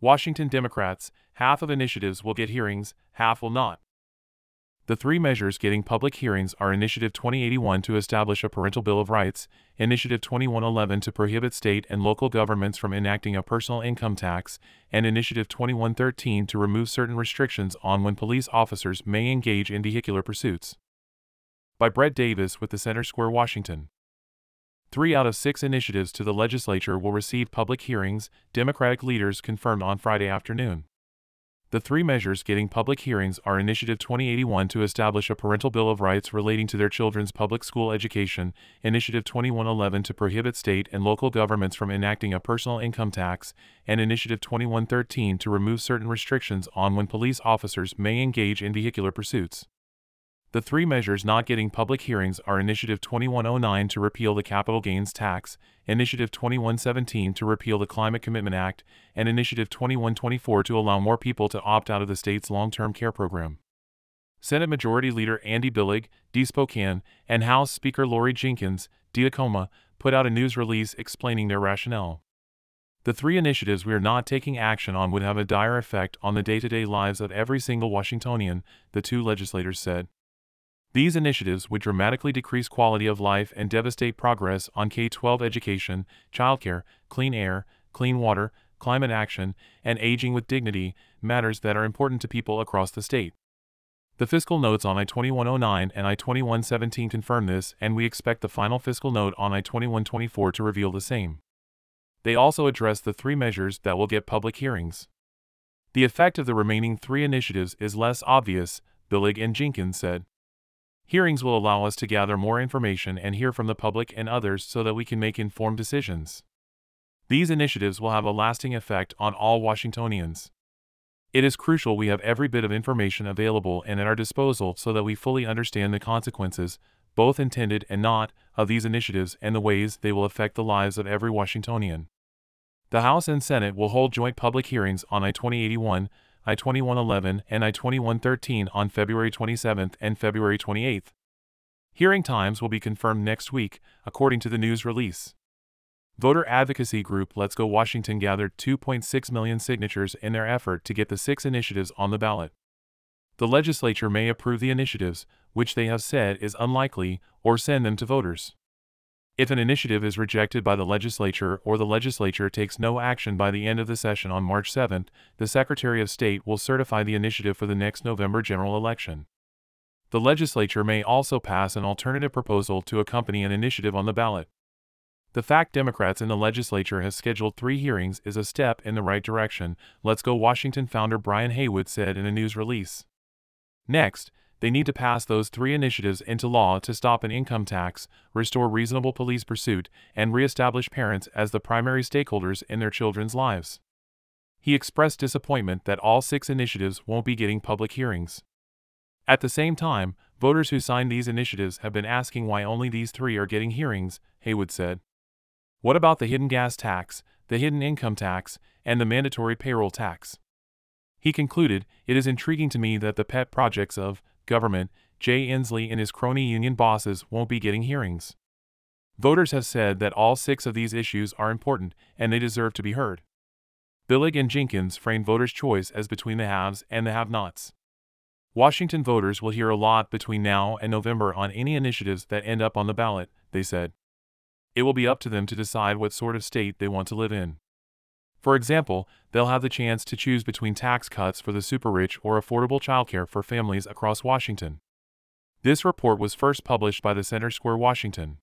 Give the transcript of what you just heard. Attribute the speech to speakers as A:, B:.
A: Washington Democrats, half of initiatives will get hearings, half will not. The three measures getting public hearings are Initiative 2081 to establish a parental bill of rights, Initiative 2111 to prohibit state and local governments from enacting a personal income tax, and Initiative 2113 to remove certain restrictions on when police officers may engage in vehicular pursuits. By Brett Davis with the Center Square, Washington. Three out of six initiatives to the legislature will receive public hearings, Democratic leaders confirmed on Friday afternoon. The three measures getting public hearings are Initiative 2081 to establish a parental bill of rights relating to their children's public school education, Initiative 2111 to prohibit state and local governments from enacting a personal income tax, and Initiative 2113 to remove certain restrictions on when police officers may engage in vehicular pursuits. The three measures not getting public hearings are Initiative 2109 to repeal the capital gains tax, Initiative 2117 to repeal the Climate Commitment Act, and Initiative 2124 to allow more people to opt out of the state's long term care program. Senate Majority Leader Andy Billig, D. Spokane, and House Speaker Laurie Jinkins, D. Tacoma, put out a news release explaining their rationale. The three initiatives we are not taking action on would have a dire effect on the day to day lives of every single Washingtonian, the two legislators said. These initiatives would dramatically decrease quality of life and devastate progress on K 12 education, childcare, clean air, clean water, climate action, and aging with dignity, matters that are important to people across the state. The fiscal notes on I 2109 and I 2117 confirm this, and we expect the final fiscal note on I 2124 to reveal the same. They also address the three measures that will get public hearings. The effect of the remaining three initiatives is less obvious, Billig and Jinkins said. Hearings will allow us to gather more information and hear from the public and others so that we can make informed decisions. These initiatives will have a lasting effect on all Washingtonians. It is crucial we have every bit of information available and at our disposal so that we fully understand the consequences, both intended and not, of these initiatives and the ways they will affect the lives of every Washingtonian. The House and Senate will hold joint public hearings on I 2081, I 2111 and I 2113 on February 27th and February 28th. Hearing times will be confirmed next week, according to the news release. Voter advocacy group Let's Go Washington gathered 2.6 million signatures in their effort to get the six initiatives on the ballot. The legislature may approve the initiatives, which they have said is unlikely, or send them to voters. If an initiative is rejected by the legislature or the legislature takes no action by the end of the session on March 7, the Secretary of State will certify the initiative for the next November general election. The legislature may also pass an alternative proposal to accompany an initiative on the ballot. The fact Democrats in the legislature have scheduled three hearings is a step in the right direction, Let's Go Washington founder Brian Heywood said in a news release. Next, they need to pass those three initiatives into law to stop an income tax, restore reasonable police pursuit, and reestablish parents as the primary stakeholders in their children's lives. He expressed disappointment that all six initiatives won't be getting public hearings. At the same time, voters who signed these initiatives have been asking why only these three are getting hearings, Heywood said. What about the hidden gas tax, the hidden income tax, and the mandatory payroll tax? He concluded, It is intriguing to me that the pet projects of government, Jay Inslee and his crony union bosses won't be getting hearings. Voters have said that all six of these issues are important and they deserve to be heard. Billig and Jinkins framed voters' choice as between the haves and the have nots. Washington voters will hear a lot between now and November on any initiatives that end up on the ballot, they said. It will be up to them to decide what sort of state they want to live in. For example, they'll have the chance to choose between tax cuts for the super rich or affordable childcare for families across Washington. This report was first published by the Center Square Washington.